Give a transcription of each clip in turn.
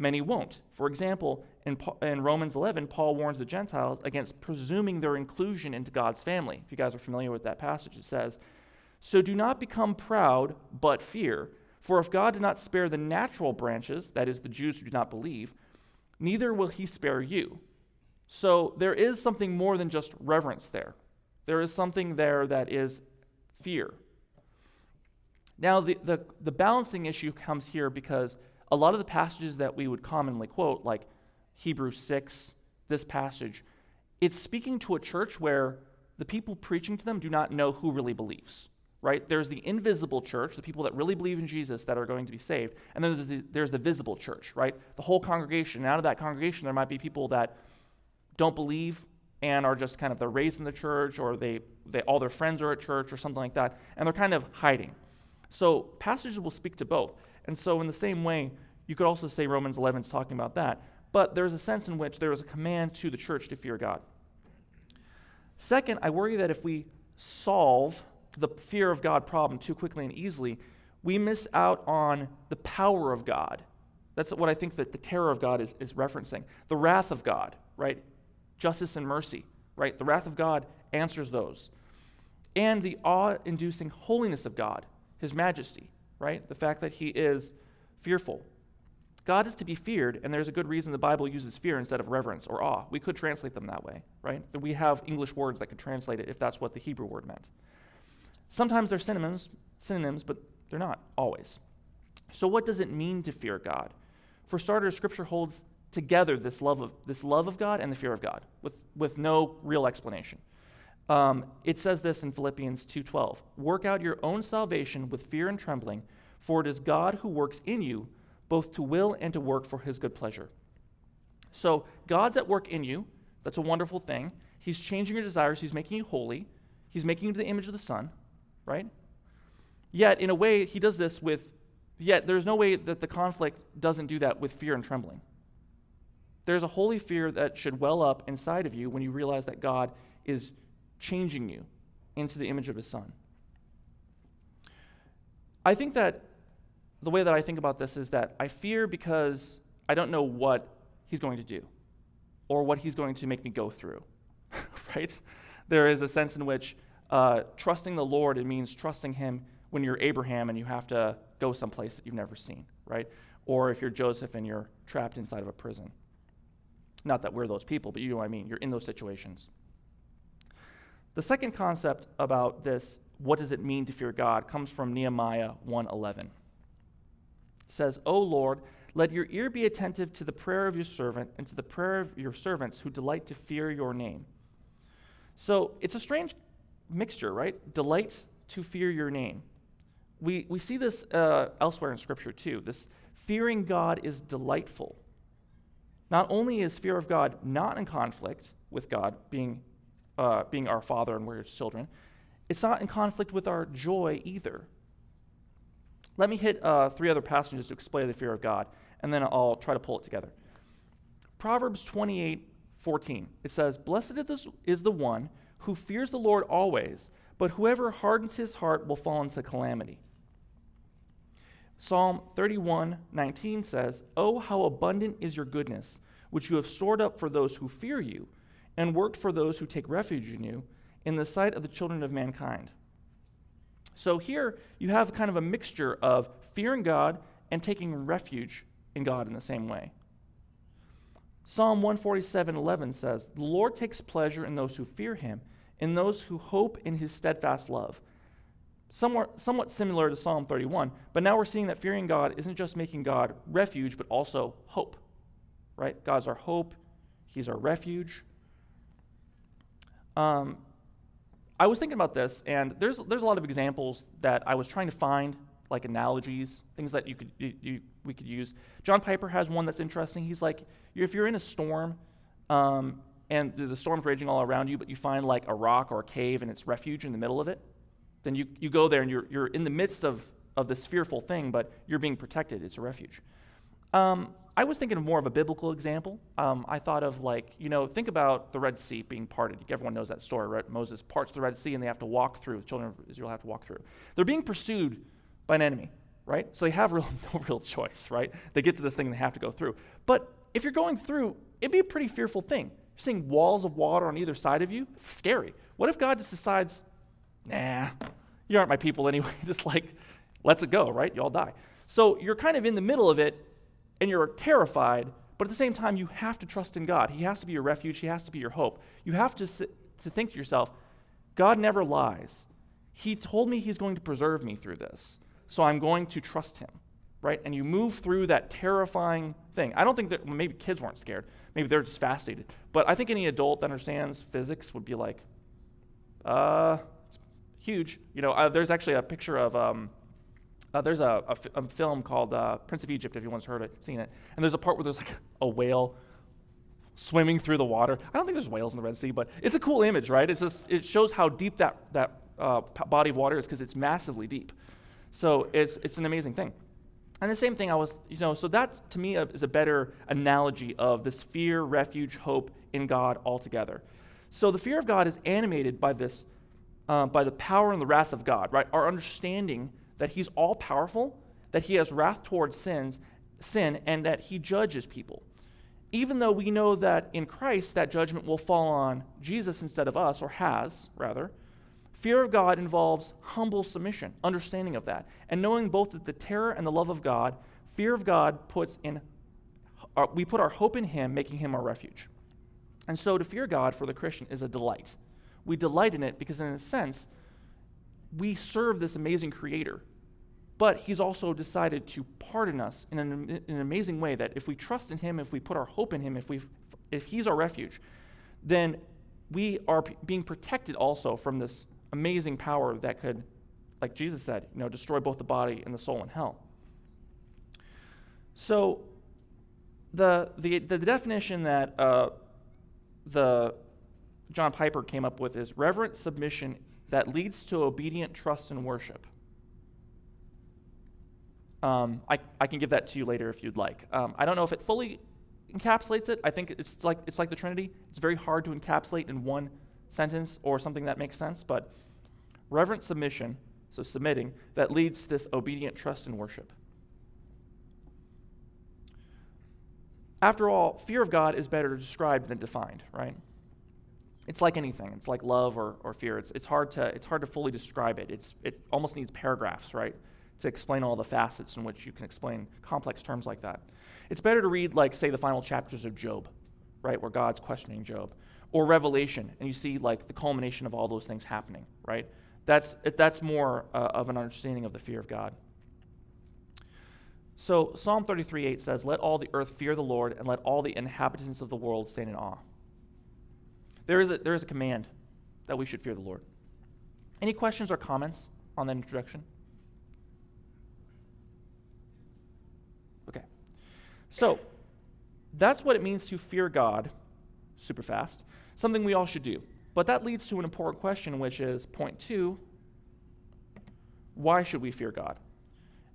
many won't. For example, in, in, Romans 11, Paul warns the Gentiles against presuming their inclusion into God's family. If you guys are familiar with that passage, it says, So do not become proud, but fear. For if God did not spare the natural branches, that is, the Jews who do not believe, neither will he spare you. So there is something more than just reverence there. There is something there that is fear. Now, the, the, the balancing issue comes here because a lot of the passages that we would commonly quote, like Hebrews 6, this passage, it's speaking to a church where the people preaching to them do not know who really believes, right? There's the invisible church, the people that really believe in Jesus that are going to be saved, and then there's the, there's the visible church, right? The whole congregation. And out of that congregation, there might be people that don't believe and are just kind of they're raised in the church or they, they all their friends are at church or something like that, and they're kind of hiding. So passages will speak to both. And so, in the same way, you could also say Romans 11 is talking about that. But there's a sense in which there is a command to the church to fear God. Second, I worry that if we solve the fear of God problem too quickly and easily, we miss out on the power of God. That's what I think that the terror of God is, is referencing. The wrath of God, right? Justice and mercy, right? The wrath of God answers those. And the awe inducing holiness of God, his majesty, right? The fact that he is fearful. God is to be feared, and there's a good reason the Bible uses fear instead of reverence or awe. We could translate them that way, right? We have English words that could translate it if that's what the Hebrew word meant. Sometimes they're synonyms, synonyms, but they're not always. So, what does it mean to fear God? For starters, Scripture holds together this love of, this love of God and the fear of God with, with no real explanation. Um, it says this in Philippians 2:12. Work out your own salvation with fear and trembling, for it is God who works in you both to will and to work for his good pleasure. So God's at work in you. That's a wonderful thing. He's changing your desires, he's making you holy, he's making you the image of the Son, right? Yet, in a way, he does this with, yet there's no way that the conflict doesn't do that with fear and trembling. There's a holy fear that should well up inside of you when you realize that God is changing you into the image of his son. I think that the way that I think about this is that I fear because I don't know what he's going to do or what he's going to make me go through, right? There is a sense in which uh, trusting the Lord, it means trusting him when you're Abraham and you have to go someplace that you've never seen, right? Or if you're Joseph and you're trapped inside of a prison. Not that we're those people, but you know what I mean. You're in those situations. The second concept about this, what does it mean to fear God, comes from Nehemiah 1:11. Says, "O Lord, let your ear be attentive to the prayer of your servant and to the prayer of your servants who delight to fear your name." So, it's a strange mixture, right? Delight to fear your name. We, we see this uh, elsewhere in Scripture too. This fearing God is delightful. Not only is fear of God not in conflict with God being uh, being our Father and we're His children, it's not in conflict with our joy either. Let me hit uh, three other passages to explain the fear of God, and then I'll try to pull it together. Proverbs 28 14. It says, Blessed is the one who fears the Lord always, but whoever hardens his heart will fall into calamity. Psalm 31 19 says, Oh, how abundant is your goodness, which you have stored up for those who fear you and worked for those who take refuge in you in the sight of the children of mankind. So here you have kind of a mixture of fearing God and taking refuge in God in the same way. Psalm 147:11 says, "The Lord takes pleasure in those who fear him, in those who hope in his steadfast love." Somewhat, somewhat similar to Psalm 31, but now we're seeing that fearing God isn't just making God refuge, but also hope. Right? God's our hope, he's our refuge. Um, I was thinking about this, and there's there's a lot of examples that I was trying to find, like analogies, things that you could you, you, we could use. John Piper has one that's interesting. He's like, if you're in a storm, um, and the, the storm's raging all around you, but you find like a rock or a cave and it's refuge in the middle of it, then you, you go there and you're, you're in the midst of, of this fearful thing, but you're being protected. It's a refuge. Um, I was thinking of more of a biblical example. Um, I thought of like, you know, think about the Red Sea being parted. Everyone knows that story, right? Moses parts the Red Sea and they have to walk through, the children of Israel have to walk through. They're being pursued by an enemy, right? So they have real, no real choice, right? They get to this thing and they have to go through. But if you're going through, it'd be a pretty fearful thing. You're seeing walls of water on either side of you. It's scary. What if God just decides, nah, you aren't my people anyway. just like, lets it go, right? You all die. So you're kind of in the middle of it and you're terrified, but at the same time, you have to trust in God. He has to be your refuge, He has to be your hope. You have to, sit, to think to yourself, God never lies. He told me He's going to preserve me through this, so I'm going to trust Him, right? And you move through that terrifying thing. I don't think that maybe kids weren't scared, maybe they're just fascinated. But I think any adult that understands physics would be like, uh, huge. You know, uh, there's actually a picture of. Um, uh, there's a, a, f- a film called uh, Prince of Egypt, if anyone's heard it, seen it. And there's a part where there's like a whale swimming through the water. I don't think there's whales in the Red Sea, but it's a cool image, right? It's just, it shows how deep that, that uh, body of water is because it's massively deep. So it's, it's an amazing thing. And the same thing I was, you know, so that to me is a better analogy of this fear, refuge, hope in God altogether. So the fear of God is animated by this, uh, by the power and the wrath of God, right? Our understanding that he's all powerful, that he has wrath towards sins, sin, and that he judges people. Even though we know that in Christ that judgment will fall on Jesus instead of us, or has, rather, fear of God involves humble submission, understanding of that, and knowing both that the terror and the love of God, fear of God puts in, our, we put our hope in him, making him our refuge. And so to fear God for the Christian is a delight. We delight in it because, in a sense, we serve this amazing creator but he's also decided to pardon us in an, in an, amazing way that if we trust in him, if we put our hope in him, if, we if he's our refuge, then we are p- being protected also from this amazing power that could, like Jesus said, you know, destroy both the body and the soul in hell. So the, the, the definition that uh, the John Piper came up with is reverent submission that leads to obedient trust and worship. Um, I, I can give that to you later if you'd like. Um, I don't know if it fully encapsulates it. I think it's like, it's like the Trinity. It's very hard to encapsulate in one sentence or something that makes sense, but reverent submission, so submitting, that leads to this obedient trust and worship. After all, fear of God is better described than defined, right? It's like anything. It's like love or, or fear. It's, it's, hard to, it's hard to fully describe it. It's, it almost needs paragraphs, right? To explain all the facets in which you can explain complex terms like that. It's better to read, like, say, the final chapters of Job, right, where God's questioning Job, or Revelation, and you see, like, the culmination of all those things happening, right? That's, that's more uh, of an understanding of the fear of God. So, Psalm 33 8 says, Let all the earth fear the Lord, and let all the inhabitants of the world stand in awe. There is a, there is a command that we should fear the Lord. Any questions or comments on that introduction? So, that's what it means to fear God super fast, something we all should do. But that leads to an important question, which is point two why should we fear God?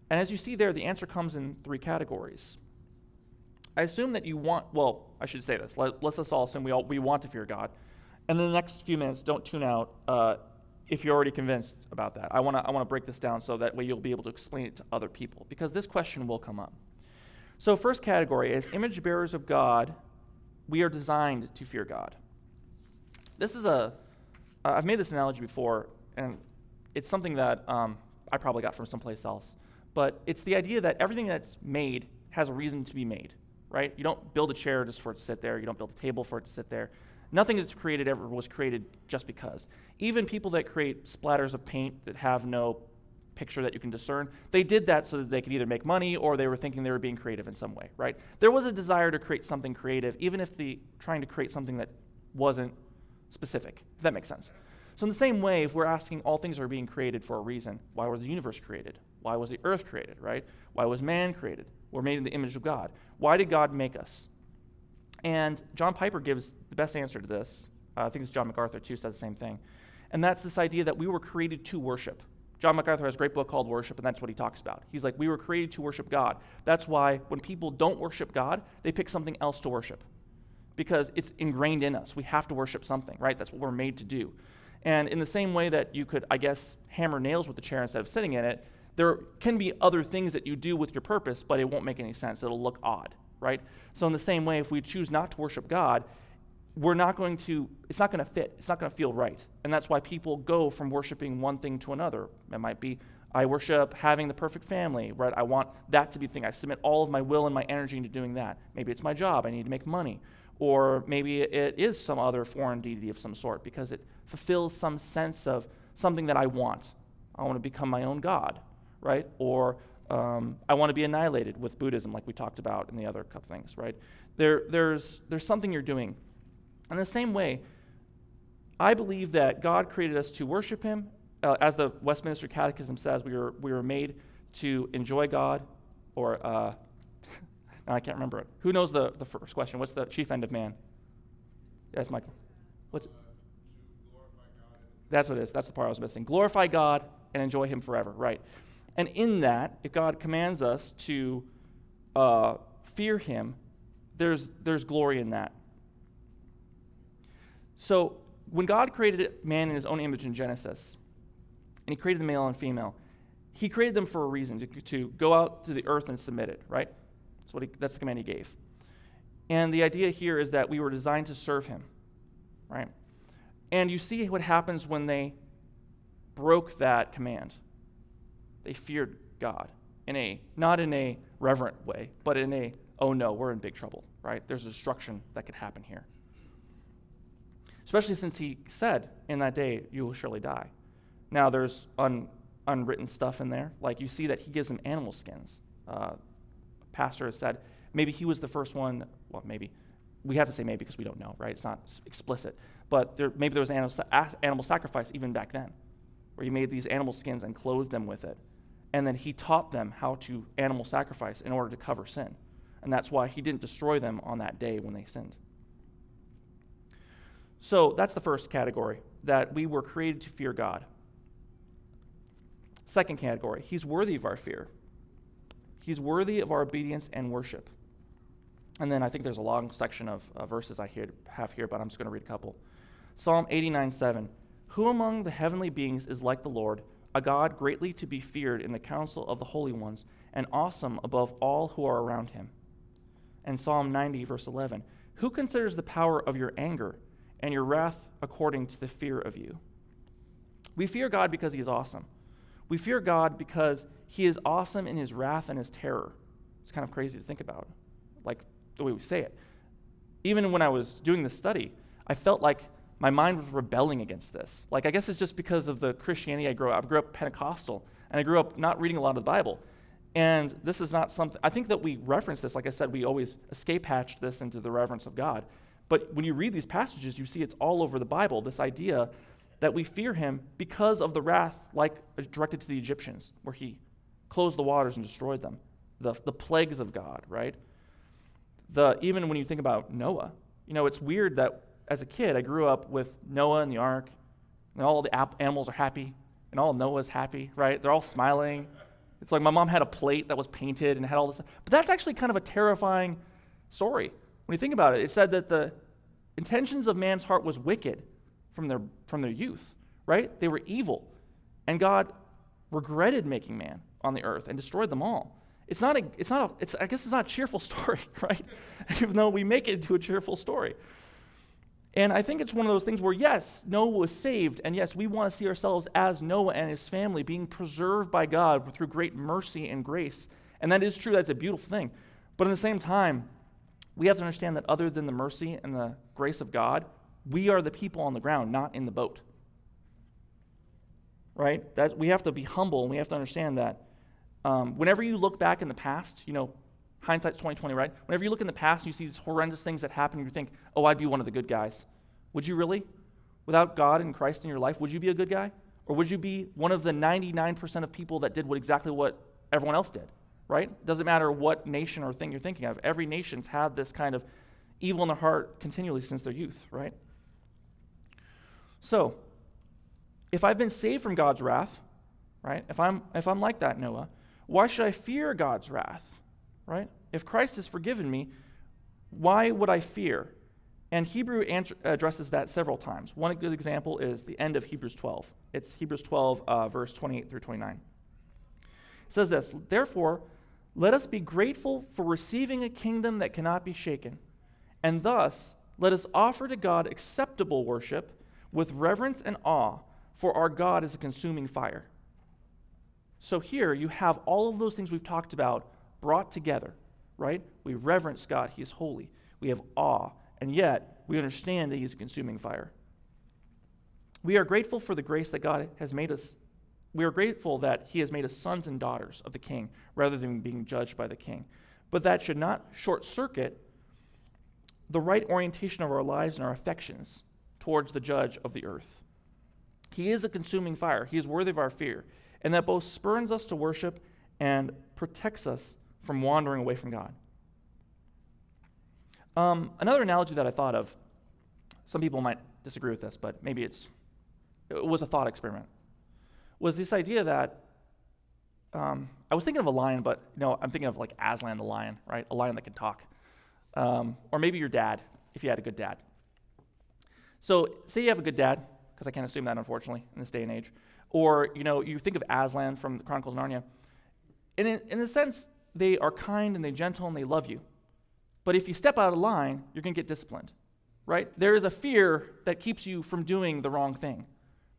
And as you see there, the answer comes in three categories. I assume that you want, well, I should say this. Let, us us all assume we, all, we want to fear God. And in the next few minutes, don't tune out uh, if you're already convinced about that. I want to I wanna break this down so that way you'll be able to explain it to other people, because this question will come up. So, first category as image bearers of God, we are designed to fear God. This is a, have made this analogy before, and it's something that um, I probably got from someplace else. But it's the idea that everything that's made has a reason to be made, right? You don't build a chair just for it to sit there, you don't build a table for it to sit there. Nothing that's created ever was created just because. Even people that create splatters of paint that have no picture that you can discern. They did that so that they could either make money or they were thinking they were being creative in some way, right? There was a desire to create something creative, even if the trying to create something that wasn't specific, if that makes sense. So in the same way, if we're asking all things are being created for a reason, why was the universe created? Why was the earth created, right? Why was man created? We're made in the image of God. Why did God make us? And John Piper gives the best answer to this. Uh, I think it's John MacArthur too says the same thing. And that's this idea that we were created to worship. John MacArthur has a great book called Worship, and that's what he talks about. He's like, we were created to worship God. That's why when people don't worship God, they pick something else to worship because it's ingrained in us. We have to worship something, right? That's what we're made to do. And in the same way that you could, I guess, hammer nails with the chair instead of sitting in it, There can be other things that you do with your purpose, but it won't make any sense. It'll look odd, right? So, in the same way, if we choose not to worship God, we're not going to, it's not going to fit. It's not going to feel right. And that's why people go from worshiping one thing to another. It might be, I worship having the perfect family, right? I want that to be the thing. I submit all of my will and my energy into doing that. Maybe it's my job. I need to make money. Or maybe it is some other foreign deity of some sort because it fulfills some sense of something that I want. I want to become my own God, right? Or um, I want to be annihilated with Buddhism, like we talked about in the other couple things, right? There, there's, there's something you're doing in the same way, I believe that God created us to worship Him. Uh, as the Westminster Catechism says, we were, we were made to enjoy God, or uh, I can't remember it. Who knows the, the first question? What's the chief end of man? Yes, Michael. What's, that's what it is. That's the part I was missing. Glorify God and enjoy Him forever, right? And in that, if God commands us to uh, fear Him, there's, there's glory in that. So, when God created man in his own image in Genesis, and he created the male and female, he created them for a reason to, to go out to the earth and submit it, right? That's, what he, that's the command he gave. And the idea here is that we were designed to serve him, right? And you see what happens when they broke that command. They feared God in a, not in a reverent way, but in a, oh no, we're in big trouble, right? There's destruction that could happen here especially since he said, In that day you will surely die. Now, there's un, unwritten stuff in there. Like you see that he gives them animal skins. Uh, pastor has said maybe he was the first one, well, maybe. We have to say maybe because we don't know, right? It's not explicit. But there, maybe there was animal, animal sacrifice even back then, where he made these animal skins and clothed them with it. And then he taught them how to animal sacrifice in order to cover sin. And that's why he didn't destroy them on that day when they sinned. So that's the first category, that we were created to fear God. Second category, he's worthy of our fear. He's worthy of our obedience and worship. And then I think there's a long section of uh, verses I have here, but I'm just going to read a couple. Psalm 89 7. Who among the heavenly beings is like the Lord, a God greatly to be feared in the council of the holy ones, and awesome above all who are around him? And Psalm 90, verse 11. Who considers the power of your anger? And your wrath according to the fear of you. We fear God because he is awesome. We fear God because he is awesome in his wrath and his terror. It's kind of crazy to think about, like the way we say it. Even when I was doing this study, I felt like my mind was rebelling against this. Like, I guess it's just because of the Christianity I grew up. I grew up Pentecostal, and I grew up not reading a lot of the Bible. And this is not something, I think that we reference this, like I said, we always escape hatch this into the reverence of God. But when you read these passages, you see it's all over the Bible this idea that we fear him because of the wrath like directed to the Egyptians, where he closed the waters and destroyed them. The, the plagues of God, right? The, even when you think about Noah, you know, it's weird that as a kid, I grew up with Noah and the ark, and all the ap- animals are happy, and all Noah's happy, right? They're all smiling. It's like my mom had a plate that was painted and had all this. But that's actually kind of a terrifying story when you think about it, it said that the intentions of man's heart was wicked from their, from their youth, right? They were evil. And God regretted making man on the earth and destroyed them all. It's not a, it's not a, it's, I guess it's not a cheerful story, right? Even though we make it into a cheerful story. And I think it's one of those things where, yes, Noah was saved, and yes, we want to see ourselves as Noah and his family being preserved by God through great mercy and grace. And that is true, that's a beautiful thing. But at the same time, we have to understand that other than the mercy and the grace of God, we are the people on the ground, not in the boat. Right? That's, we have to be humble and we have to understand that um, whenever you look back in the past, you know, hindsight's 2020, right? Whenever you look in the past and you see these horrendous things that happen, you think, oh, I'd be one of the good guys. Would you really? Without God and Christ in your life, would you be a good guy? Or would you be one of the 99% of people that did what exactly what everyone else did? Right? Doesn't matter what nation or thing you're thinking of. Every nation's had this kind of evil in their heart continually since their youth, right? So, if I've been saved from God's wrath, right? If I'm if I'm like that Noah, why should I fear God's wrath? Right? If Christ has forgiven me, why would I fear? And Hebrew addresses that several times. One good example is the end of Hebrews 12. It's Hebrews 12, uh, verse 28 through 29. It says this Therefore, let us be grateful for receiving a kingdom that cannot be shaken, and thus let us offer to God acceptable worship with reverence and awe, for our God is a consuming fire. So here you have all of those things we've talked about brought together, right? We reverence God, He is holy. We have awe, and yet we understand that He is a consuming fire. We are grateful for the grace that God has made us. We are grateful that He has made us sons and daughters of the King rather than being judged by the King. But that should not short circuit the right orientation of our lives and our affections towards the judge of the earth. He is a consuming fire, He is worthy of our fear, and that both spurns us to worship and protects us from wandering away from God. Um, another analogy that I thought of, some people might disagree with this, but maybe it's, it was a thought experiment, was this idea that um, I was thinking of a lion, but know, I'm thinking of like Aslan the lion, right? A lion that can talk. Um, or maybe your dad, if you had a good dad. So, say you have a good dad, because I can't assume that, unfortunately, in this day and age. Or, you know, you think of Aslan from the Chronicles of Narnia. And in, in a sense, they are kind and they're gentle and they love you. But if you step out of line, you're going to get disciplined, right? There is a fear that keeps you from doing the wrong thing,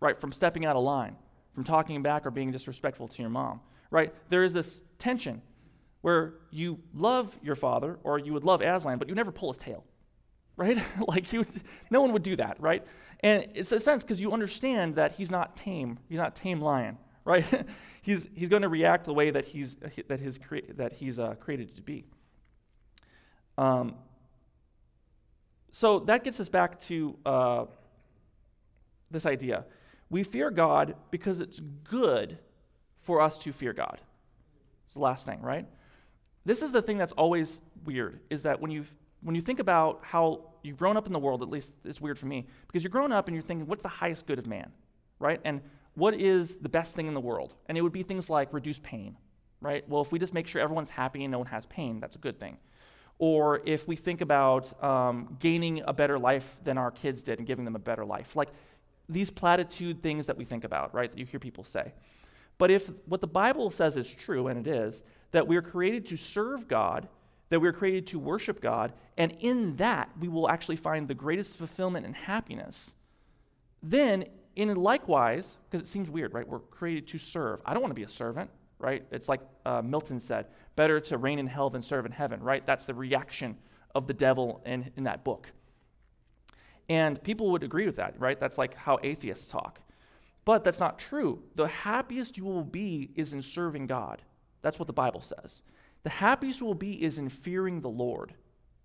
right? From stepping out of line, from talking back or being disrespectful to your mom, right? There is this tension where you love your father or you would love Aslan, but you never pull his tail, right? like you, no one would do that, right? And it's a sense because you understand that he's not tame. He's not tame lion, right? he's he's going to react the way that he's that his that he's uh, created to be. Um, so that gets us back to uh, this idea. We fear God because it's good for us to fear God. It's the last thing, right? This is the thing that's always weird, is that when you when you think about how you've grown up in the world, at least it's weird for me, because you're growing up and you're thinking, what's the highest good of man? Right? And what is the best thing in the world? And it would be things like reduce pain, right? Well, if we just make sure everyone's happy and no one has pain, that's a good thing. Or if we think about um, gaining a better life than our kids did and giving them a better life, like these platitude things that we think about, right, that you hear people say. But if what the Bible says is true, and it is, that we are created to serve God, that we are created to worship God, and in that we will actually find the greatest fulfillment and happiness, then in likewise, because it seems weird, right? We're created to serve. I don't want to be a servant, right? It's like uh, Milton said, better to reign in hell than serve in heaven, right? That's the reaction of the devil in, in that book. And people would agree with that, right? That's like how atheists talk. But that's not true. The happiest you will be is in serving God. That's what the Bible says. The happiest you will be is in fearing the Lord.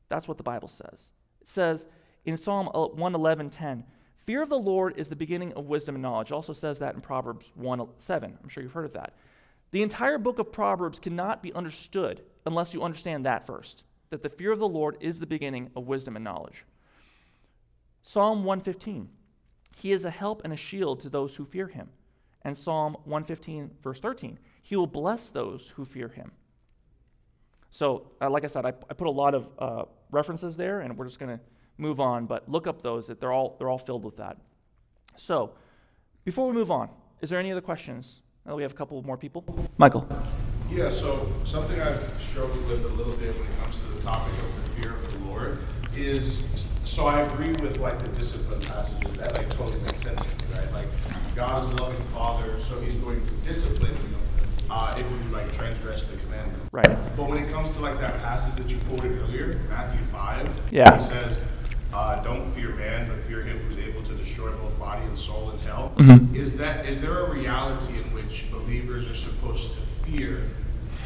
That's what the Bible says. It says in Psalm 111:10, Fear of the Lord is the beginning of wisdom and knowledge. It also says that in Proverbs 1 7. I'm sure you've heard of that. The entire book of Proverbs cannot be understood unless you understand that first that the fear of the Lord is the beginning of wisdom and knowledge. Psalm 115. He is a help and a shield to those who fear him. And Psalm 115, verse 13. He will bless those who fear him. So, uh, like I said, I, I, put a lot of uh, references there, and we're just going to move on, but look up those. That they're all they're all filled with that. So, before we move on, is there any other questions? Oh, we have a couple more people. Michael. Yeah. So something I've struggled with a little bit when it comes to the topic of the fear of the Lord is so I agree with like the discipline passages that like totally makes sense to me, right? Like God is a loving Father, so He's going to discipline you uh, if you like transgress the commandment. Right. But when it comes to like that passage that you quoted earlier, Matthew five, yeah, he says uh, don't fear man, but fear him who's able to destroy both body and soul in hell. Mm-hmm. Is that is there a reality in which believers are supposed to fear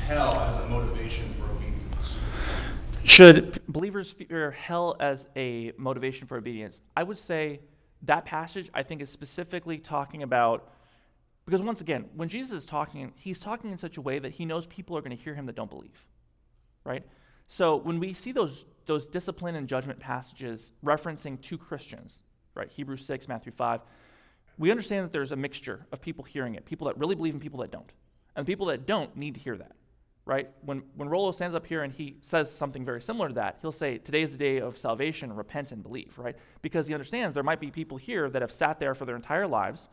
hell as a motivation? Should believers fear hell as a motivation for obedience? I would say that passage I think is specifically talking about because once again, when Jesus is talking, he's talking in such a way that he knows people are going to hear him that don't believe. Right? So when we see those those discipline and judgment passages referencing two Christians, right? Hebrews 6, Matthew 5, we understand that there's a mixture of people hearing it, people that really believe and people that don't. And people that don't need to hear that, right? When, when Rollo stands up here and he says something very similar to that, he'll say, Today is the day of salvation, repent and believe, right? Because he understands there might be people here that have sat there for their entire lives,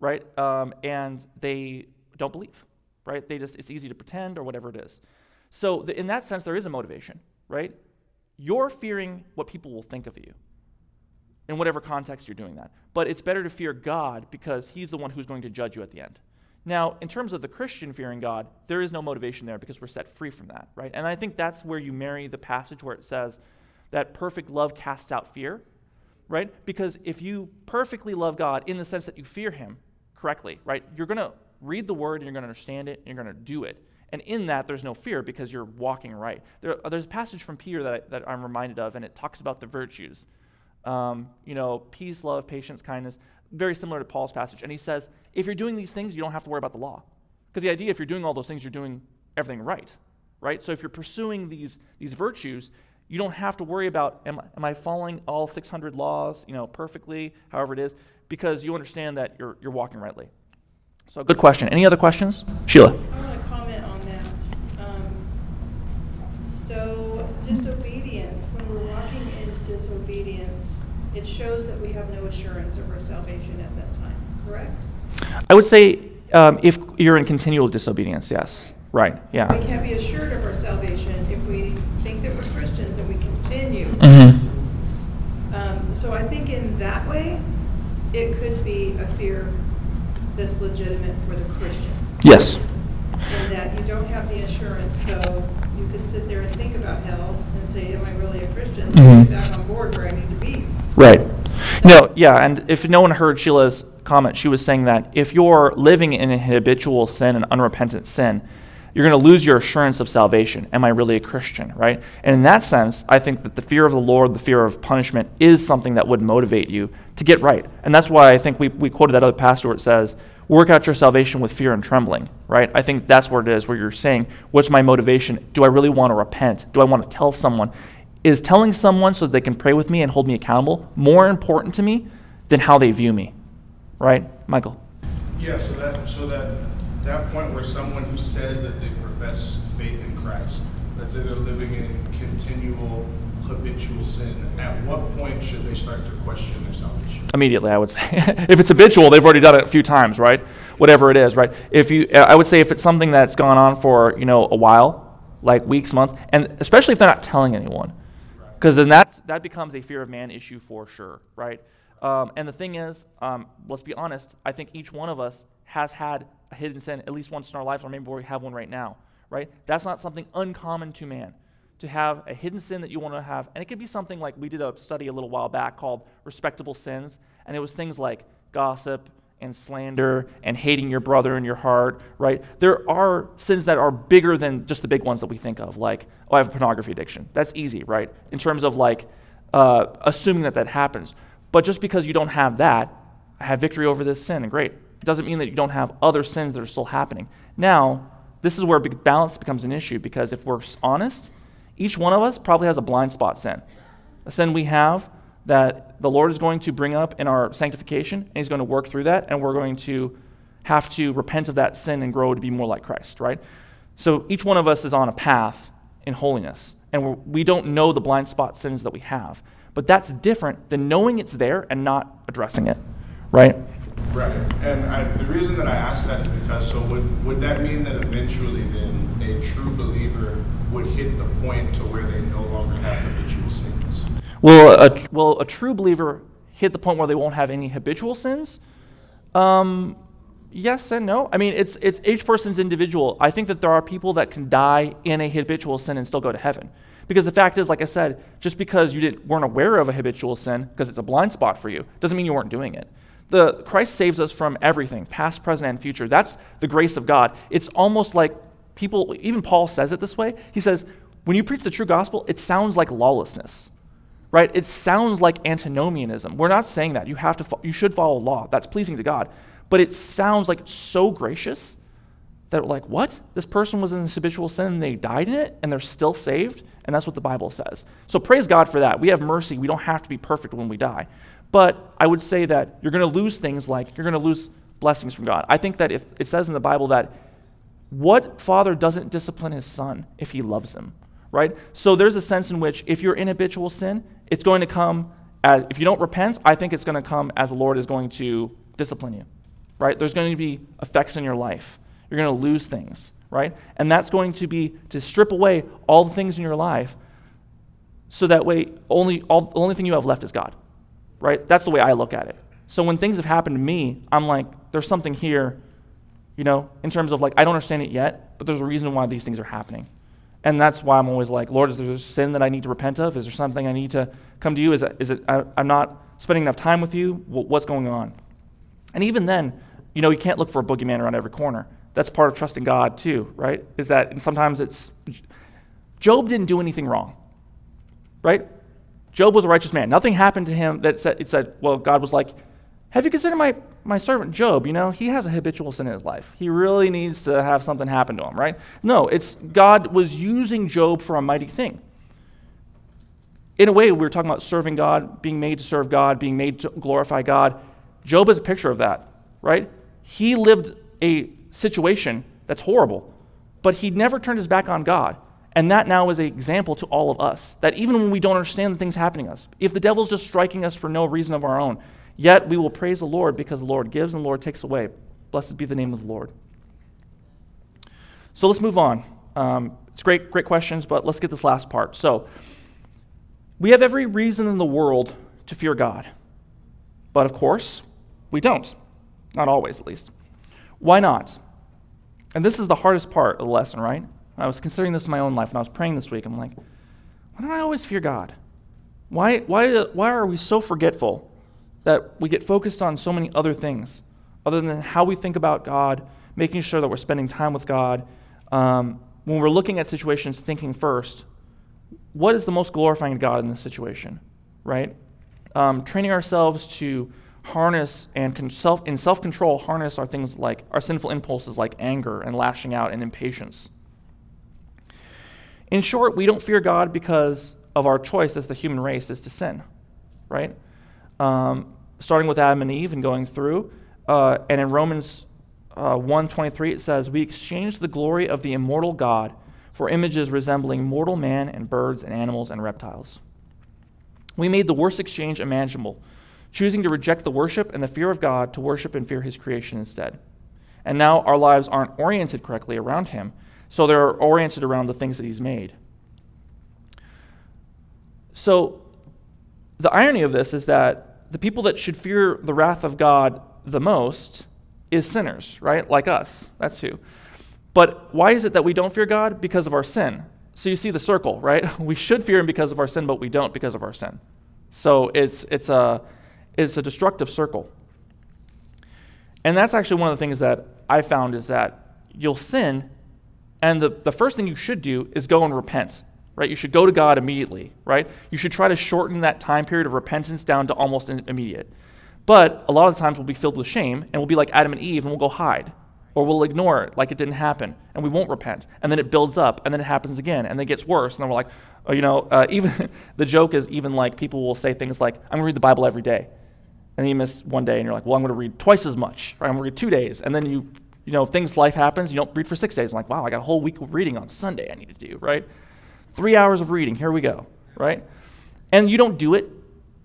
right? Um, and they don't believe. right? They just it's easy to pretend or whatever it is. So the, in that sense, there is a motivation, right? You're fearing what people will think of you in whatever context you're doing that. But it's better to fear God because He's the one who's going to judge you at the end. Now, in terms of the Christian fearing God, there is no motivation there because we're set free from that, right? And I think that's where you marry the passage where it says that perfect love casts out fear, right? Because if you perfectly love God in the sense that you fear Him correctly, right, you're going to read the word and you're going to understand it and you're going to do it. And in that, there's no fear because you're walking right. There, there's a passage from Peter that, I, that I'm reminded of, and it talks about the virtues. Um, you know, peace, love, patience, kindness, very similar to Paul's passage. And he says, if you're doing these things, you don't have to worry about the law. Because the idea, if you're doing all those things, you're doing everything right, right? So if you're pursuing these, these virtues, you don't have to worry about, am, am I following all 600 laws, you know, perfectly, however it is, because you understand that you're, you're walking rightly. So good question. Any other questions? Sheila. I want to comment on that. Um, so disobedience, when we're walking in disobedience, it shows that we have no assurance of our salvation at that time, correct? I would say um, if you're in continual disobedience, yes. Right, yeah. We can't be assured of our salvation if we think that we're Christians and we continue. Mm-hmm. Um, so I think in that way, it could be a fear that's legitimate for the Christian. Yes. In that you don't have the assurance, so you could sit there and think about hell and say, am I really a Christian? Mhm. Get back on board where I need to be. Right. No, yeah, and if no one heard Sheila's comment, she was saying that if you're living in a habitual sin, an unrepentant sin, you're going to lose your assurance of salvation. Am I really a Christian, right? And in that sense, I think that the fear of the Lord, the fear of punishment, is something that would motivate you to get right. And that's why I think we, we quoted that other passage where it says, work out your salvation with fear and trembling, right? I think that's where it is, where you're saying, what's my motivation? Do I really want to repent? Do I want to tell someone? Is telling someone so that they can pray with me and hold me accountable more important to me than how they view me? Right? Michael. Yeah, so that, so that, that point where someone who says that they profess faith in Christ, let's say they're living in continual habitual sin, at what point should they start to question their salvation? Immediately, I would say. if it's habitual, they've already done it a few times, right? Whatever it is, right? If you, I would say if it's something that's gone on for, you know, a while, like weeks, months, and especially if they're not telling anyone, because then that's, that becomes a fear of man issue for sure, right? Um, and the thing is, um, let's be honest, I think each one of us has had a hidden sin at least once in our lives, or maybe we have one right now, right? That's not something uncommon to man to have a hidden sin that you want to have. And it could be something like we did a study a little while back called Respectable Sins, and it was things like gossip and slander and hating your brother in your heart, right? There are sins that are bigger than just the big ones that we think of, like, oh, I have a pornography addiction. That's easy, right? In terms of like uh, assuming that that happens. But just because you don't have that, I have victory over this sin, and great. It doesn't mean that you don't have other sins that are still happening. Now, this is where balance becomes an issue because if we're honest, each one of us probably has a blind spot sin. A sin we have that the Lord is going to bring up in our sanctification, and He's going to work through that, and we're going to have to repent of that sin and grow to be more like Christ, right? So each one of us is on a path in holiness, and we're, do not know the blind spot sins that we have. But that's different than knowing it's there and not addressing it, right? Right, and I, the reason that I asked that is because, so would, would that mean that eventually then a true believer would hit the point to where they no longer have sins? Will a, will a true believer hit the point where they won't have any habitual sins? Um, yes and no. I mean, it's, it's each person's individual. I think that there are people that can die in a habitual sin and still go to heaven. Because the fact is, like I said, just because you didn't, weren't aware of a habitual sin, because it's a blind spot for you, doesn't mean you weren't doing it. The, Christ saves us from everything, past, present, and future. That's the grace of God. It's almost like people, even Paul says it this way. He says, when you preach the true gospel, it sounds like lawlessness, right? It sounds like antinomianism. We're not saying that. You, have to, you should follow law. That's pleasing to God. But it sounds like so gracious that we're like, what? This person was in this habitual sin and they died in it and they're still saved? And that's what the Bible says. So praise God for that. We have mercy. We don't have to be perfect when we die. But I would say that you're going to lose things like you're going to lose blessings from God. I think that if it says in the Bible that what father doesn't discipline his son if he loves him, right? So there's a sense in which if you're in habitual sin, it's going to come as, if you don't repent, I think it's going to come as the Lord is going to discipline you, right? There's going to be effects in your life. You're going to lose things, right? And that's going to be to strip away all the things in your life so that way only all, the only thing you have left is God, right? That's the way I look at it. So when things have happened to me, I'm like, there's something here, you know, in terms of like, I don't understand it yet, but there's a reason why these things are happening. And that's why I'm always like, Lord, is there a sin that I need to repent of? Is there something I need to come to you? Is it, is it I, am not spending enough time with you? What's going on? And even then, you know, you can't look for a boogeyman around every corner. That's part of trusting God too, right? Is that and sometimes it's Job didn't do anything wrong, right? Job was a righteous man. Nothing happened to him that said, it said, well, God was like, have you considered my, my servant Job? You know, he has a habitual sin in his life. He really needs to have something happen to him, right? No, it's God was using Job for a mighty thing. In a way, we were talking about serving God, being made to serve God, being made to glorify God. Job is a picture of that, right? He lived a situation that's horrible, but he never turned his back on God. And that now is an example to all of us that even when we don't understand the things happening to us, if the devil's just striking us for no reason of our own, yet we will praise the Lord because the Lord gives and the Lord takes away. Blessed be the name of the Lord. So let's move on. Um, it's great, great questions, but let's get this last part. So we have every reason in the world to fear God, but of course, we don't. Not always, at least. Why not? And this is the hardest part of the lesson, right? I was considering this in my own life, and I was praying this week. I'm like, why don't I always fear God? Why, why, why are we so forgetful that we get focused on so many other things other than how we think about God, making sure that we're spending time with God? Um, when we're looking at situations, thinking first, what is the most glorifying to God in this situation, right? Um, training ourselves to harness and self, in self control, harness our things like our sinful impulses like anger and lashing out and impatience. In short, we don't fear God because of our choice as the human race is to sin, right? Um, starting with Adam and Eve and going through, uh, and in Romans uh, 1:23 it says, "We exchanged the glory of the immortal God for images resembling mortal man and birds and animals and reptiles." We made the worst exchange imaginable choosing to reject the worship and the fear of God to worship and fear his creation instead. And now our lives aren't oriented correctly around him, so they're oriented around the things that he's made. So the irony of this is that the people that should fear the wrath of God the most is sinners, right? Like us. That's who. But why is it that we don't fear God? Because of our sin. So you see the circle, right? We should fear him because of our sin, but we don't because of our sin. So it's it's a it's a destructive circle. And that's actually one of the things that I found is that you'll sin, and the, the first thing you should do is go and repent, right? You should go to God immediately, right? You should try to shorten that time period of repentance down to almost immediate. But a lot of times we'll be filled with shame, and we'll be like Adam and Eve, and we'll go hide. Or we'll ignore it like it didn't happen, and we won't repent. And then it builds up, and then it happens again, and then it gets worse. And then we're like, oh, you know, uh, even the joke is even like people will say things like, I'm going to read the Bible every day and then you miss one day and you're like, well, I'm going to read twice as much, or I'm going to read two days. And then you, you know, things, life happens, you don't read for six days. I'm like, wow, I got a whole week of reading on Sunday I need to do, right? Three hours of reading, here we go, right? And you don't do it,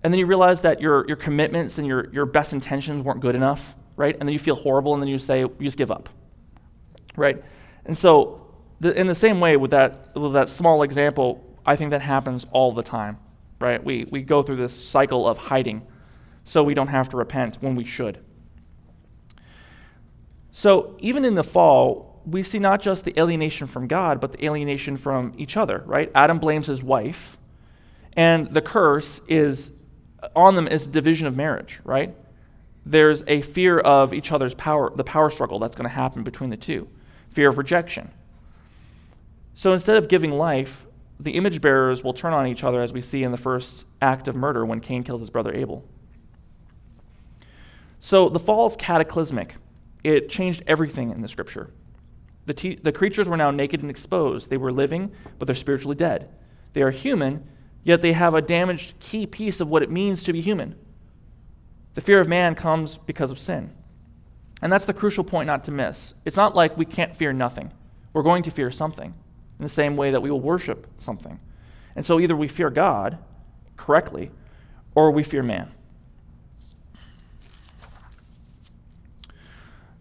and then you realize that your, your commitments and your, your best intentions weren't good enough, right? And then you feel horrible, and then you say, you just give up, right? And so, the, in the same way, with that, with that small example, I think that happens all the time, right? We, we go through this cycle of hiding so we don't have to repent when we should. So, even in the fall, we see not just the alienation from God, but the alienation from each other, right? Adam blames his wife, and the curse is on them is division of marriage, right? There's a fear of each other's power, the power struggle that's going to happen between the two, fear of rejection. So instead of giving life, the image bearers will turn on each other, as we see in the first act of murder when Cain kills his brother Abel. So the fall is cataclysmic. It changed everything in the scripture. The, the creatures were now naked and exposed. They were living, but they're spiritually dead. They are human, yet they have a damaged key piece of what it means to be human. The fear of man comes because of sin. And that's the crucial point not to miss. It's not like we can't fear nothing. We're going to fear something in the same way that we will worship something. And so either we fear God correctly or we fear man.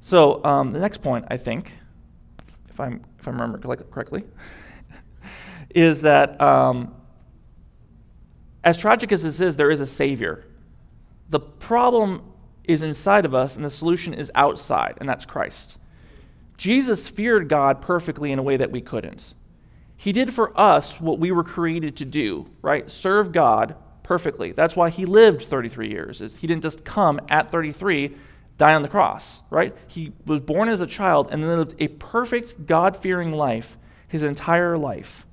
So, um, the next point, I think, if, I'm, if I remember correctly, is that um, as tragic as this is, there is a Savior. The problem is inside of us, and the solution is outside, and that's Christ. Jesus feared God perfectly in a way that we couldn't. He did for us what we were created to do, right? Serve God perfectly. That's why he lived 33 years. Is he didn't just come at 33, die on the cross, right? He was born as a child and then lived a perfect God-fearing life his entire life.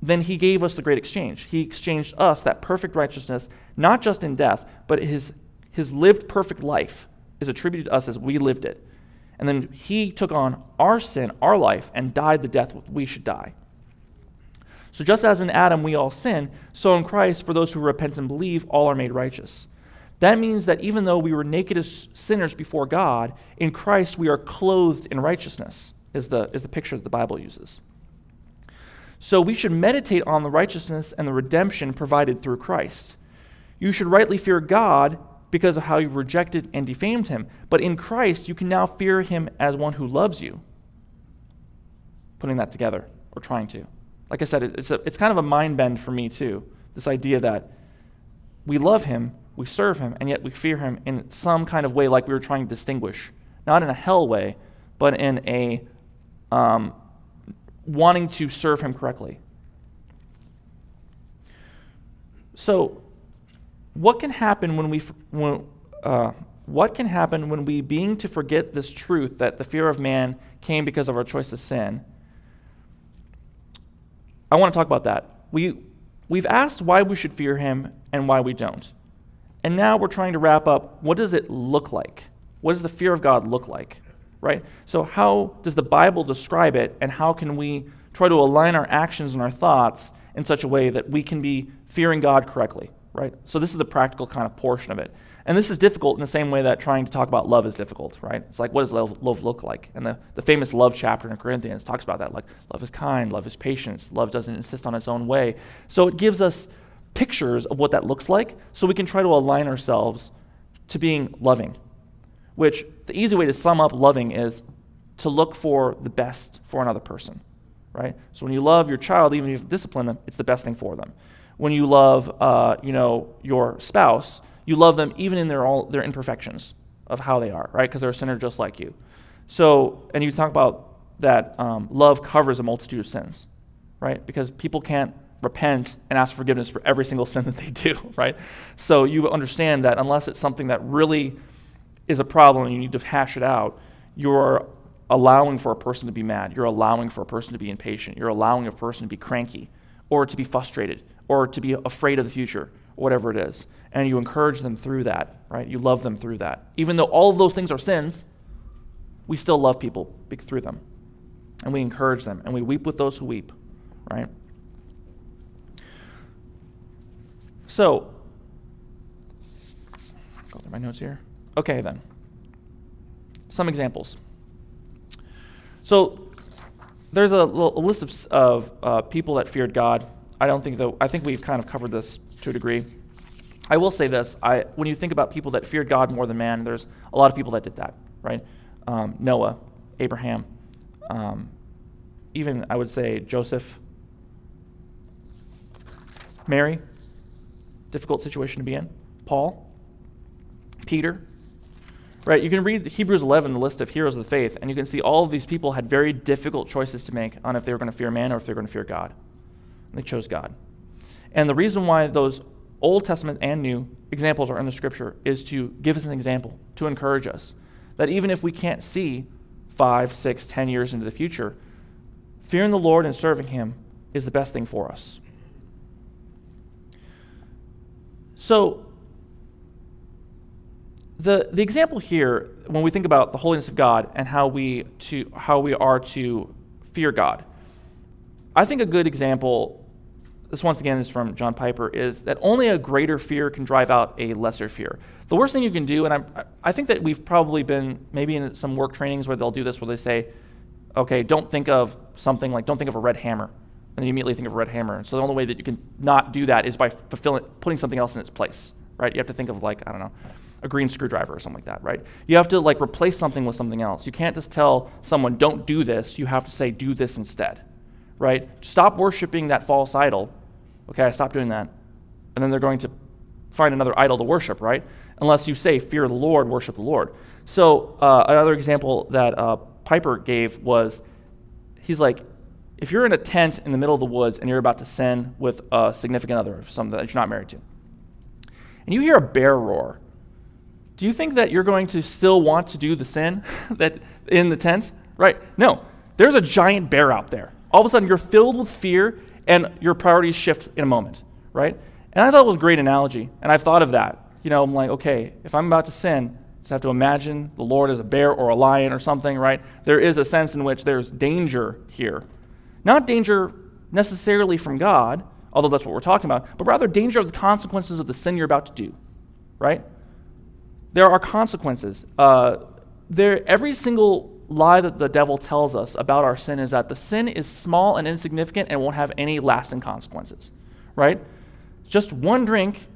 Then he gave us the great exchange. He exchanged us that perfect righteousness, not just in death, but his his lived perfect life is attributed to us as we lived it. And then he took on our sin, our life, and died the death we should die. So just as in Adam we all sin, so in Christ, for those who repent and believe, all are made righteous. That means that even though we were naked as sinners before God, in Christ we are clothed in righteousness, is the, is the picture that the Bible uses. So we should meditate on the righteousness and the redemption provided through Christ. You should rightly fear God because of how you rejected and defamed him. But in Christ, you can now fear him as one who loves you. Putting that together, or trying to. Like I said, it's, a, it's kind of a mind bend for me, too. This idea that we love him, we serve him, and yet we fear him in some kind of way, like we were trying to distinguish. Not in a hell way, but in a um, wanting to serve him correctly. So, what can happen when we when, uh, what can happen when we being to forget this truth that the fear of man came because of our choice of sin i want to talk about that we we've asked why we should fear him and why we don't and now we're trying to wrap up what does it look like what does the fear of god look like right so how does the bible describe it and how can we try to align our actions and our thoughts in such a way that we can be fearing god correctly right? So this is the practical kind of portion of it. And this is difficult in the same way that trying to talk about love is difficult, right? It's like, what does love, love look like? And the, the famous love chapter in Corinthians talks about that. Like, love is kind, love is patience, love doesn't insist on its own way. So it gives us pictures of what that looks like so we can try to align ourselves to being loving, which the easy way to sum up loving is to look for the best for another person, right? So when you love your child, even if you discipline them, it's the best thing for them when you love, uh, you know, your spouse, you love them even in their all their imperfections of how they are, right? Because they're a sinner just like you. So, and you talk about that um, love covers a multitude of sins, right? Because people can't repent and ask forgiveness for every single sin that they do, right? So you understand that unless it's something that really is a problem and you need to hash it out, you're allowing for a person to be mad. You're allowing for a person to be impatient. You're allowing a person to be cranky or to be frustrated or to be afraid of the future, whatever it is. And you encourage them through that, right? You love them through that. Even though all of those things are sins, we still love people through them. And we encourage them, and we weep with those who weep, right? So, go through my notes here. Okay, then. Some examples. So, there's a, a list of, of uh, people that feared God I don't think that I think we've kind of covered this to a degree. I will say this: I, when you think about people that feared God more than man, there's a lot of people that did that, right? Um, Noah, Abraham, um, even I would say Joseph, Mary, difficult situation to be in. Paul, Peter, right? You can read Hebrews 11, the list of heroes of the faith, and you can see all of these people had very difficult choices to make on if they were going to fear man or if they were going to fear God. They chose God. And the reason why those Old Testament and New examples are in the scripture is to give us an example, to encourage us that even if we can't see five, six, ten years into the future, fearing the Lord and serving Him is the best thing for us. So, the, the example here, when we think about the holiness of God and how we, to, how we are to fear God, I think a good example this once again is from John Piper, is that only a greater fear can drive out a lesser fear. The worst thing you can do, and I, I think that we've probably been maybe in some work trainings where they'll do this, where they say, okay, don't think of something like, don't think of a red hammer. And you immediately think of a red hammer. So the only way that you can not do that is by fulfilling, putting something else in its place, right? You have to think of like, I don't know, a green screwdriver or something like that, right? You have to like replace something with something else. You can't just tell someone, don't do this. You have to say, do this instead, right? Stop worshiping that false idol. Okay, I stop doing that. And then they're going to find another idol to worship, right? Unless you say, fear the Lord, worship the Lord. So uh, another example that uh, Piper gave was he's like, if you're in a tent in the middle of the woods and you're about to sin with a significant other, someone that you're not married to, and you hear a bear roar, do you think that you're going to still want to do the sin that in the tent? Right? No. There's a giant bear out there. All of a sudden, you're filled with fear, and your priorities shift in a moment, right? And I thought it was a great analogy, and I've thought of that. You know, I'm like, okay, if I'm about to sin, I just have to imagine the Lord as a bear or a lion or something, right? There is a sense in which there's danger here. Not danger necessarily from God, although that's what we're talking about, but rather danger of the consequences of the sin you're about to do, right? There are consequences. Uh, there, every single lie that the devil tells us about our sin is that the sin is small and insignificant and won't have any lasting consequences, right? Just one drink,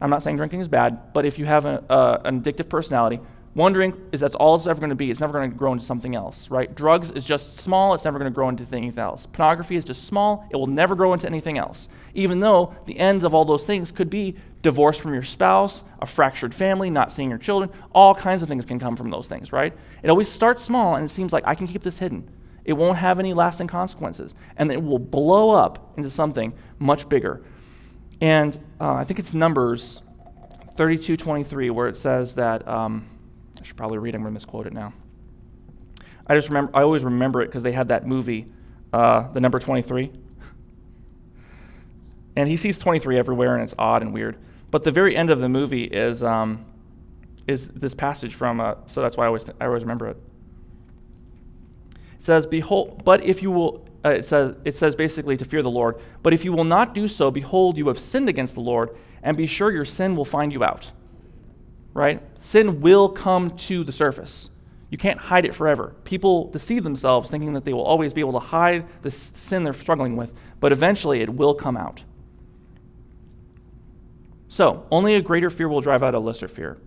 I'm not saying drinking is bad, but if you have a, uh, an addictive personality, one drink is that's all it's ever going to be. It's never going to grow into something else, right? Drugs is just small. It's never going to grow into anything else. Pornography is just small. It will never grow into anything else. Even though the ends of all those things could be divorce from your spouse, a fractured family, not seeing your children, all kinds of things can come from those things, right? It always starts small and it seems like I can keep this hidden. It won't have any lasting consequences. And it will blow up into something much bigger. And uh, I think it's Numbers 32 23 where it says that. Um, I should probably read. I'm going to misquote it now. I just remember. I always remember it because they had that movie, uh, the number 23. and he sees 23 everywhere, and it's odd and weird. But the very end of the movie is um, is this passage from. Uh, so that's why I always I always remember it. It says, "Behold, but if you will." Uh, it says it says basically to fear the Lord. But if you will not do so, behold, you have sinned against the Lord, and be sure your sin will find you out right? Sin will come to the surface. You can't hide it forever. People deceive themselves thinking that they will always be able to hide the sin they're struggling with, but eventually it will come out. So, only a greater fear will drive out a lesser fear.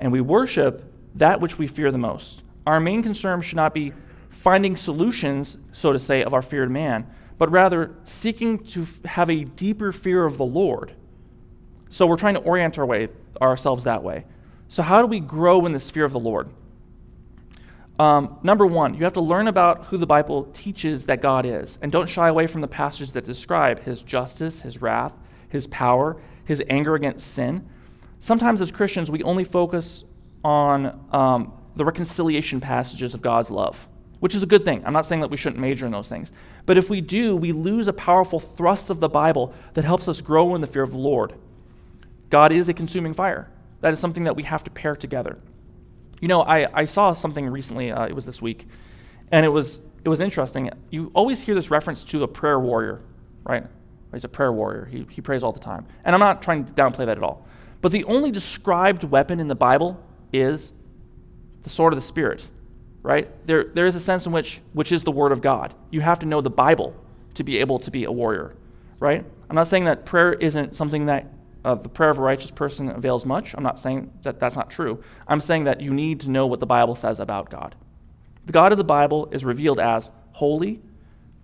And we worship that which we fear the most. Our main concern should not be finding solutions, so to say, of our feared man, but rather seeking to have a deeper fear of the Lord. So, we're trying to orient our way, ourselves that way. So, how do we grow in this fear of the Lord? Um, number one, you have to learn about who the Bible teaches that God is, and don't shy away from the passages that describe his justice, his wrath, his power, his anger against sin. Sometimes, as Christians, we only focus on um, the reconciliation passages of God's love, which is a good thing. I'm not saying that we shouldn't major in those things. But if we do, we lose a powerful thrust of the Bible that helps us grow in the fear of the Lord. God is a consuming fire. That is something that we have to pair together. You know, I, I saw something recently, uh, it was this week, and it was, it was interesting. You always hear this reference to a prayer warrior, right? He's a prayer warrior, he, he prays all the time. And I'm not trying to downplay that at all. But the only described weapon in the Bible is the sword of the Spirit, right? There, there is a sense in which, which is the Word of God. You have to know the Bible to be able to be a warrior, right? I'm not saying that prayer isn't something that uh, the prayer of a righteous person avails much. I'm not saying that that's not true. I'm saying that you need to know what the Bible says about God. The God of the Bible is revealed as holy,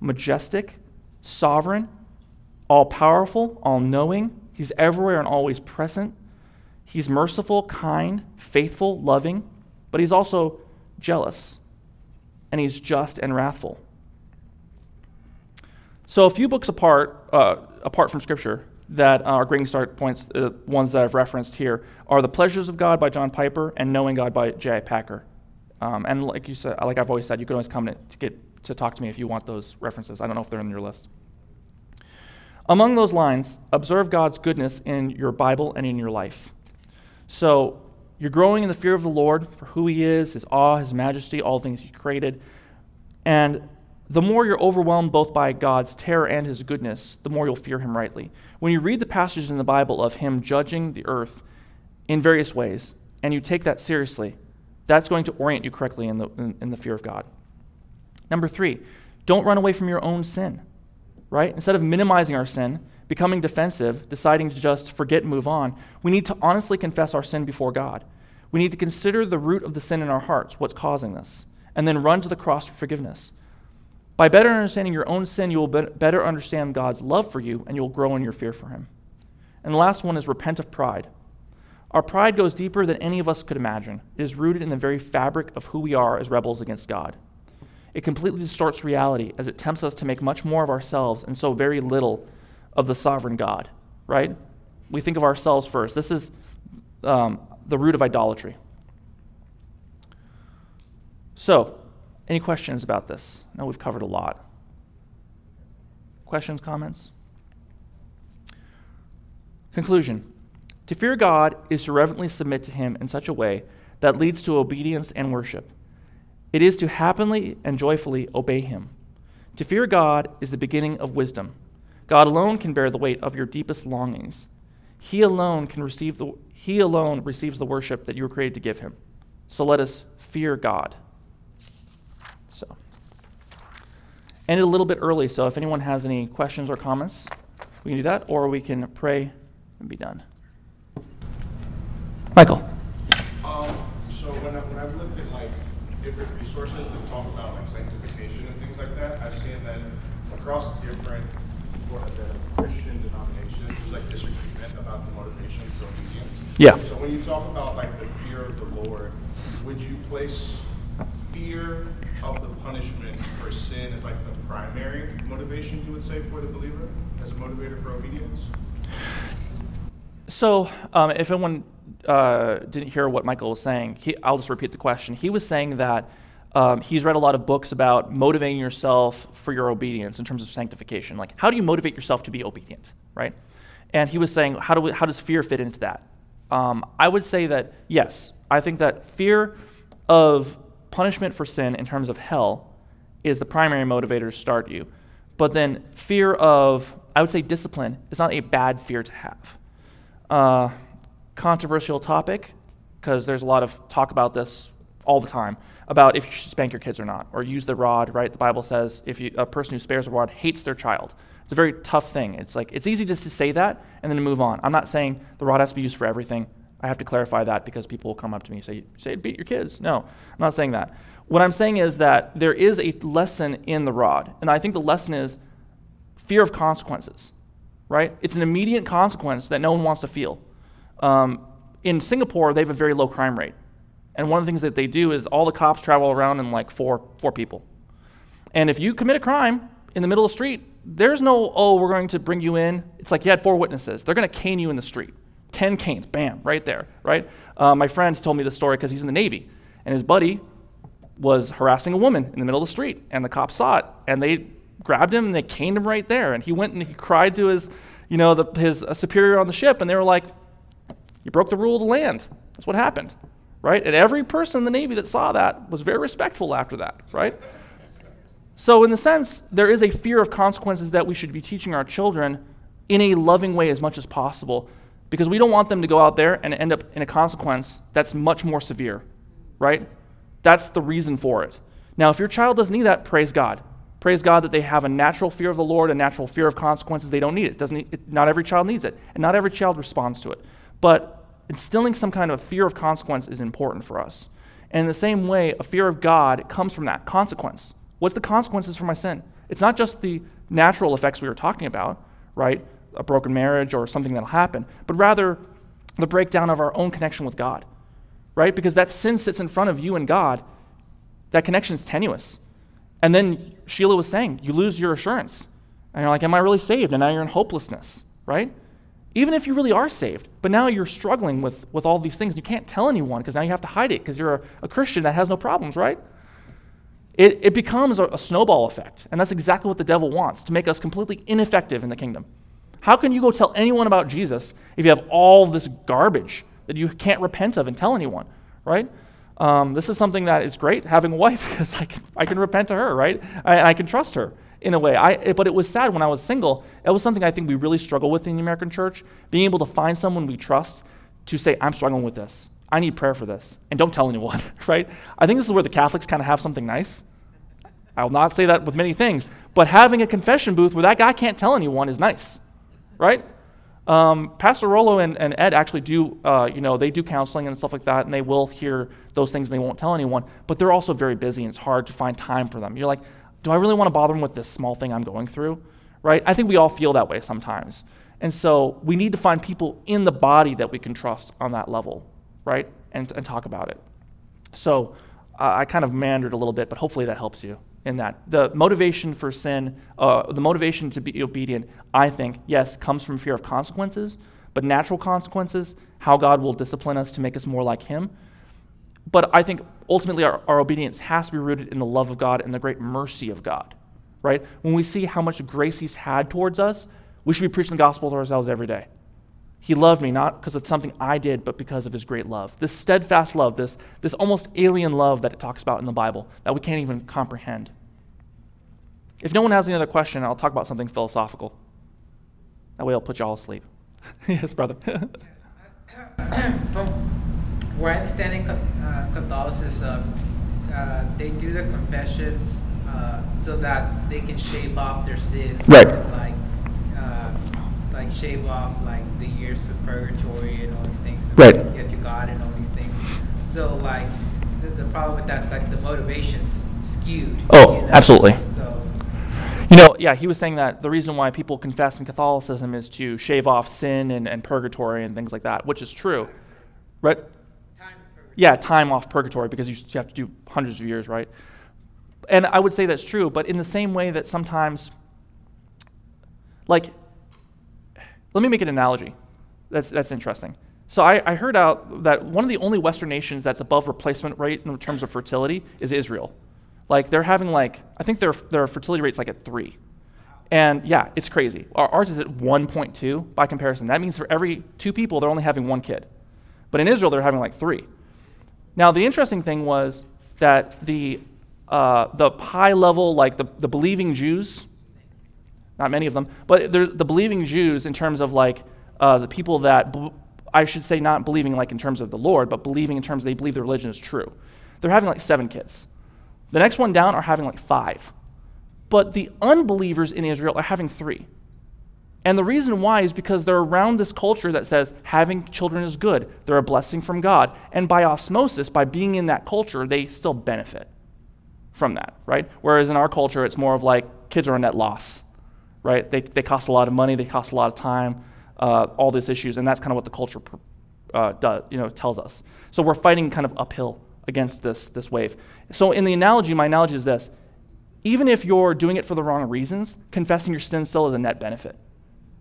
majestic, sovereign, all powerful, all knowing. He's everywhere and always present. He's merciful, kind, faithful, loving, but he's also jealous, and he's just and wrathful. So, a few books apart, uh, apart from Scripture, that our Grading Start points, uh, ones that I've referenced here, are The Pleasures of God by John Piper and Knowing God by J.I. Packer. Um, and like you said, like I've always said, you can always come to, to get to talk to me if you want those references. I don't know if they're in your list. Among those lines, observe God's goodness in your Bible and in your life. So you're growing in the fear of the Lord for who He is, His awe, His majesty, all things He created. And the more you're overwhelmed both by God's terror and his goodness, the more you'll fear him rightly. When you read the passages in the Bible of him judging the earth in various ways, and you take that seriously, that's going to orient you correctly in the, in, in the fear of God. Number three, don't run away from your own sin, right? Instead of minimizing our sin, becoming defensive, deciding to just forget and move on, we need to honestly confess our sin before God. We need to consider the root of the sin in our hearts, what's causing this, and then run to the cross for forgiveness. By better understanding your own sin, you will be- better understand God's love for you, and you will grow in your fear for Him. And the last one is repent of pride. Our pride goes deeper than any of us could imagine. It is rooted in the very fabric of who we are as rebels against God. It completely distorts reality as it tempts us to make much more of ourselves and so very little of the sovereign God, right? We think of ourselves first. This is um, the root of idolatry. So, any questions about this? I know we've covered a lot. Questions, comments? Conclusion To fear God is to reverently submit to Him in such a way that leads to obedience and worship. It is to happily and joyfully obey Him. To fear God is the beginning of wisdom. God alone can bear the weight of your deepest longings. He alone can receive the He alone receives the worship that you were created to give Him. So let us fear God. So, ended a little bit early. So if anyone has any questions or comments, we can do that, or we can pray and be done. Michael. Um, so when I, when I've looked at like different resources that talk about like sanctification and things like that, I've seen that across different what is it, Christian denominations, there's like disagreement about the motivations for obedience. Yeah. So when you talk about like the fear of the Lord, would you place fear of the punishment for sin is like the primary motivation you would say for the believer as a motivator for obedience? So, um, if anyone uh, didn't hear what Michael was saying, he, I'll just repeat the question. He was saying that um, he's read a lot of books about motivating yourself for your obedience in terms of sanctification. Like, how do you motivate yourself to be obedient, right? And he was saying, how, do we, how does fear fit into that? Um, I would say that, yes, I think that fear of punishment for sin in terms of hell is the primary motivator to start you. But then fear of, I would say, discipline is not a bad fear to have. Uh, controversial topic, because there's a lot of talk about this all the time about if you should spank your kids or not, or use the rod, right? The Bible says if you, a person who spares a rod hates their child. It's a very tough thing. It's like, it's easy just to say that and then to move on. I'm not saying the rod has to be used for everything. I have to clarify that because people will come up to me and say, say beat your kids. No, I'm not saying that. What I'm saying is that there is a lesson in the rod. And I think the lesson is fear of consequences, right? It's an immediate consequence that no one wants to feel. Um, in Singapore, they have a very low crime rate. And one of the things that they do is all the cops travel around in like four, four people. And if you commit a crime in the middle of the street, there's no, oh, we're going to bring you in. It's like you had four witnesses. They're going to cane you in the street. 10 canes, bam, right there, right? Uh, my friend told me the story because he's in the Navy. And his buddy was harassing a woman in the middle of the street. And the cops saw it. And they grabbed him and they caned him right there. And he went and he cried to his, you know, the, his uh, superior on the ship. And they were like, you broke the rule of the land. That's what happened right? And every person in the Navy that saw that was very respectful after that, right? So, in the sense, there is a fear of consequences that we should be teaching our children in a loving way as much as possible because we don't want them to go out there and end up in a consequence that's much more severe, right? That's the reason for it. Now, if your child doesn't need that, praise God. Praise God that they have a natural fear of the Lord, a natural fear of consequences. They don't need it. Doesn't it, not every child needs it, and not every child responds to it. But instilling some kind of fear of consequence is important for us. And in the same way, a fear of God comes from that consequence. What's the consequences for my sin? It's not just the natural effects we were talking about, right? A broken marriage or something that'll happen, but rather the breakdown of our own connection with God, right? Because that sin sits in front of you and God, that connection is tenuous. And then Sheila was saying, you lose your assurance. And you're like, am I really saved? And now you're in hopelessness, right? even if you really are saved, but now you're struggling with, with all these things. You can't tell anyone because now you have to hide it because you're a, a, Christian that has no problems, right? It, it becomes a, a snowball effect. And that's exactly what the devil wants to make us completely ineffective in the kingdom. How can you go tell anyone about Jesus if you have all this garbage that you can't repent of and tell anyone, right? Um, this is something that is great having a wife because I can, I can repent to her, right? I, I can trust her in a way. I, but it was sad when I was single. It was something I think we really struggle with in the American church, being able to find someone we trust to say, I'm struggling with this. I need prayer for this. And don't tell anyone, right? I think this is where the Catholics kind of have something nice. I will not say that with many things, but having a confession booth where that guy can't tell anyone is nice, right? Um, Pastor Rolo and, and Ed actually do, uh, you know, they do counseling and stuff like that, and they will hear those things and they won't tell anyone, but they're also very busy and it's hard to find time for them. You're like, do I really want to bother them with this small thing I'm going through? Right? I think we all feel that way sometimes. And so we need to find people in the body that we can trust on that level, right? And, and talk about it. So uh, I kind of meandered a little bit, but hopefully that helps you in that. The motivation for sin, uh, the motivation to be obedient, I think, yes, comes from fear of consequences, but natural consequences, how God will discipline us to make us more like Him. But I think ultimately our, our obedience has to be rooted in the love of God and the great mercy of God, right? When we see how much grace He's had towards us, we should be preaching the gospel to ourselves every day. He loved me not because of something I did, but because of his great love. This steadfast love, this, this almost alien love that it talks about in the Bible that we can't even comprehend. If no one has any other question, I'll talk about something philosophical. That way I'll put you all asleep. yes, brother. From where I understanding uh, Catholicism, uh, they do the confessions uh, so that they can shave off their sins. Right. And, like like shave off like the years of purgatory and all these things and right. get to God and all these things. So like the, the problem with that's like the motivation's skewed. Oh, you know? absolutely. So you know, yeah, he was saying that the reason why people confess in Catholicism is to shave off sin and, and purgatory and things like that, which is true. Right? Time yeah, time off purgatory because you have to do hundreds of years, right? And I would say that's true, but in the same way that sometimes, like, let me make an analogy. That's, that's interesting. So I, I heard out that one of the only Western nations that's above replacement rate in terms of fertility is Israel. Like they're having like I think their their fertility rate's like at three, and yeah, it's crazy. Our, ours is at 1.2 by comparison. That means for every two people, they're only having one kid, but in Israel they're having like three. Now the interesting thing was that the uh, the high level like the, the believing Jews not many of them, but the believing Jews in terms of like uh, the people that, I should say, not believing like in terms of the Lord, but believing in terms they believe the religion is true. They're having like seven kids. The next one down are having like five. But the unbelievers in Israel are having three. And the reason why is because they're around this culture that says having children is good. They're a blessing from God. And by osmosis, by being in that culture, they still benefit from that, right? Whereas in our culture, it's more of like kids are a net loss right? They, they cost a lot of money, they cost a lot of time, uh, all these issues, and that's kind of what the culture uh, does, you know, tells us. So we're fighting kind of uphill against this, this wave. So in the analogy, my analogy is this. Even if you're doing it for the wrong reasons, confessing your sin still is a net benefit,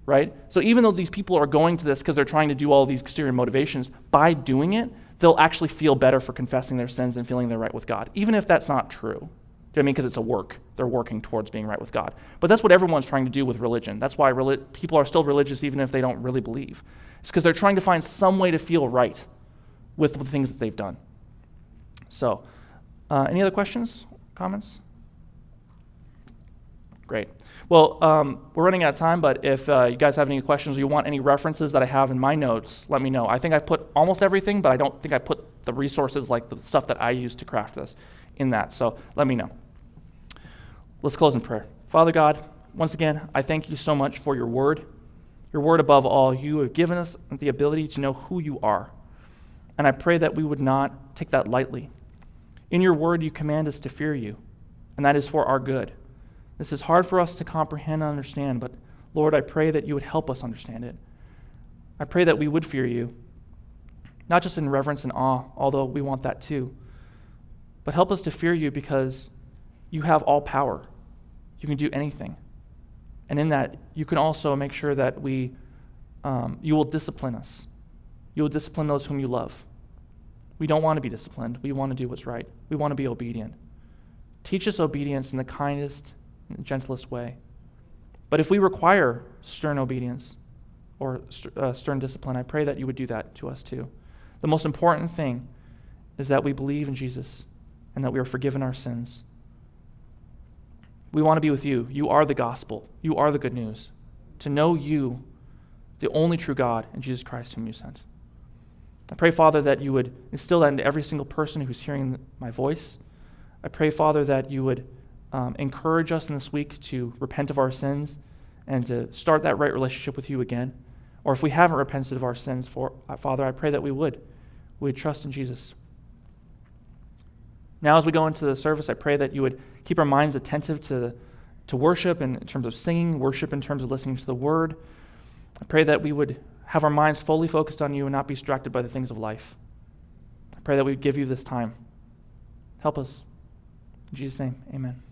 right? So even though these people are going to this because they're trying to do all these exterior motivations, by doing it, they'll actually feel better for confessing their sins and feeling they're right with God, even if that's not true. Do I mean? Because it's a work. They're working towards being right with God. But that's what everyone's trying to do with religion. That's why people are still religious even if they don't really believe. It's because they're trying to find some way to feel right with the things that they've done. So, uh, any other questions, comments? Great. Well, um, we're running out of time, but if uh, you guys have any questions or you want any references that I have in my notes, let me know. I think I put almost everything, but I don't think I put the resources like the stuff that I use to craft this in that. So let me know. Let's close in prayer. Father God, once again, I thank you so much for your word. Your word above all, you have given us the ability to know who you are. And I pray that we would not take that lightly. In your word, you command us to fear you, and that is for our good. This is hard for us to comprehend and understand, but Lord, I pray that you would help us understand it. I pray that we would fear you, not just in reverence and awe, although we want that too, but help us to fear you because you have all power. You can do anything. And in that, you can also make sure that we, um, you will discipline us. You will discipline those whom you love. We don't want to be disciplined. We want to do what's right. We want to be obedient. Teach us obedience in the kindest and gentlest way. But if we require stern obedience or st- uh, stern discipline, I pray that you would do that to us too. The most important thing is that we believe in Jesus and that we are forgiven our sins. We want to be with you. You are the gospel, you are the good news. To know you, the only true God, and Jesus Christ, whom you sent. I pray, Father, that you would instill that into every single person who's hearing my voice. I pray, Father, that you would um, encourage us in this week to repent of our sins and to start that right relationship with you again. Or if we haven't repented of our sins, for, uh, Father, I pray that we would. We would trust in Jesus. Now, as we go into the service, I pray that you would keep our minds attentive to, to worship in terms of singing, worship in terms of listening to the word. I pray that we would have our minds fully focused on you and not be distracted by the things of life. I pray that we would give you this time. Help us. In Jesus' name, amen.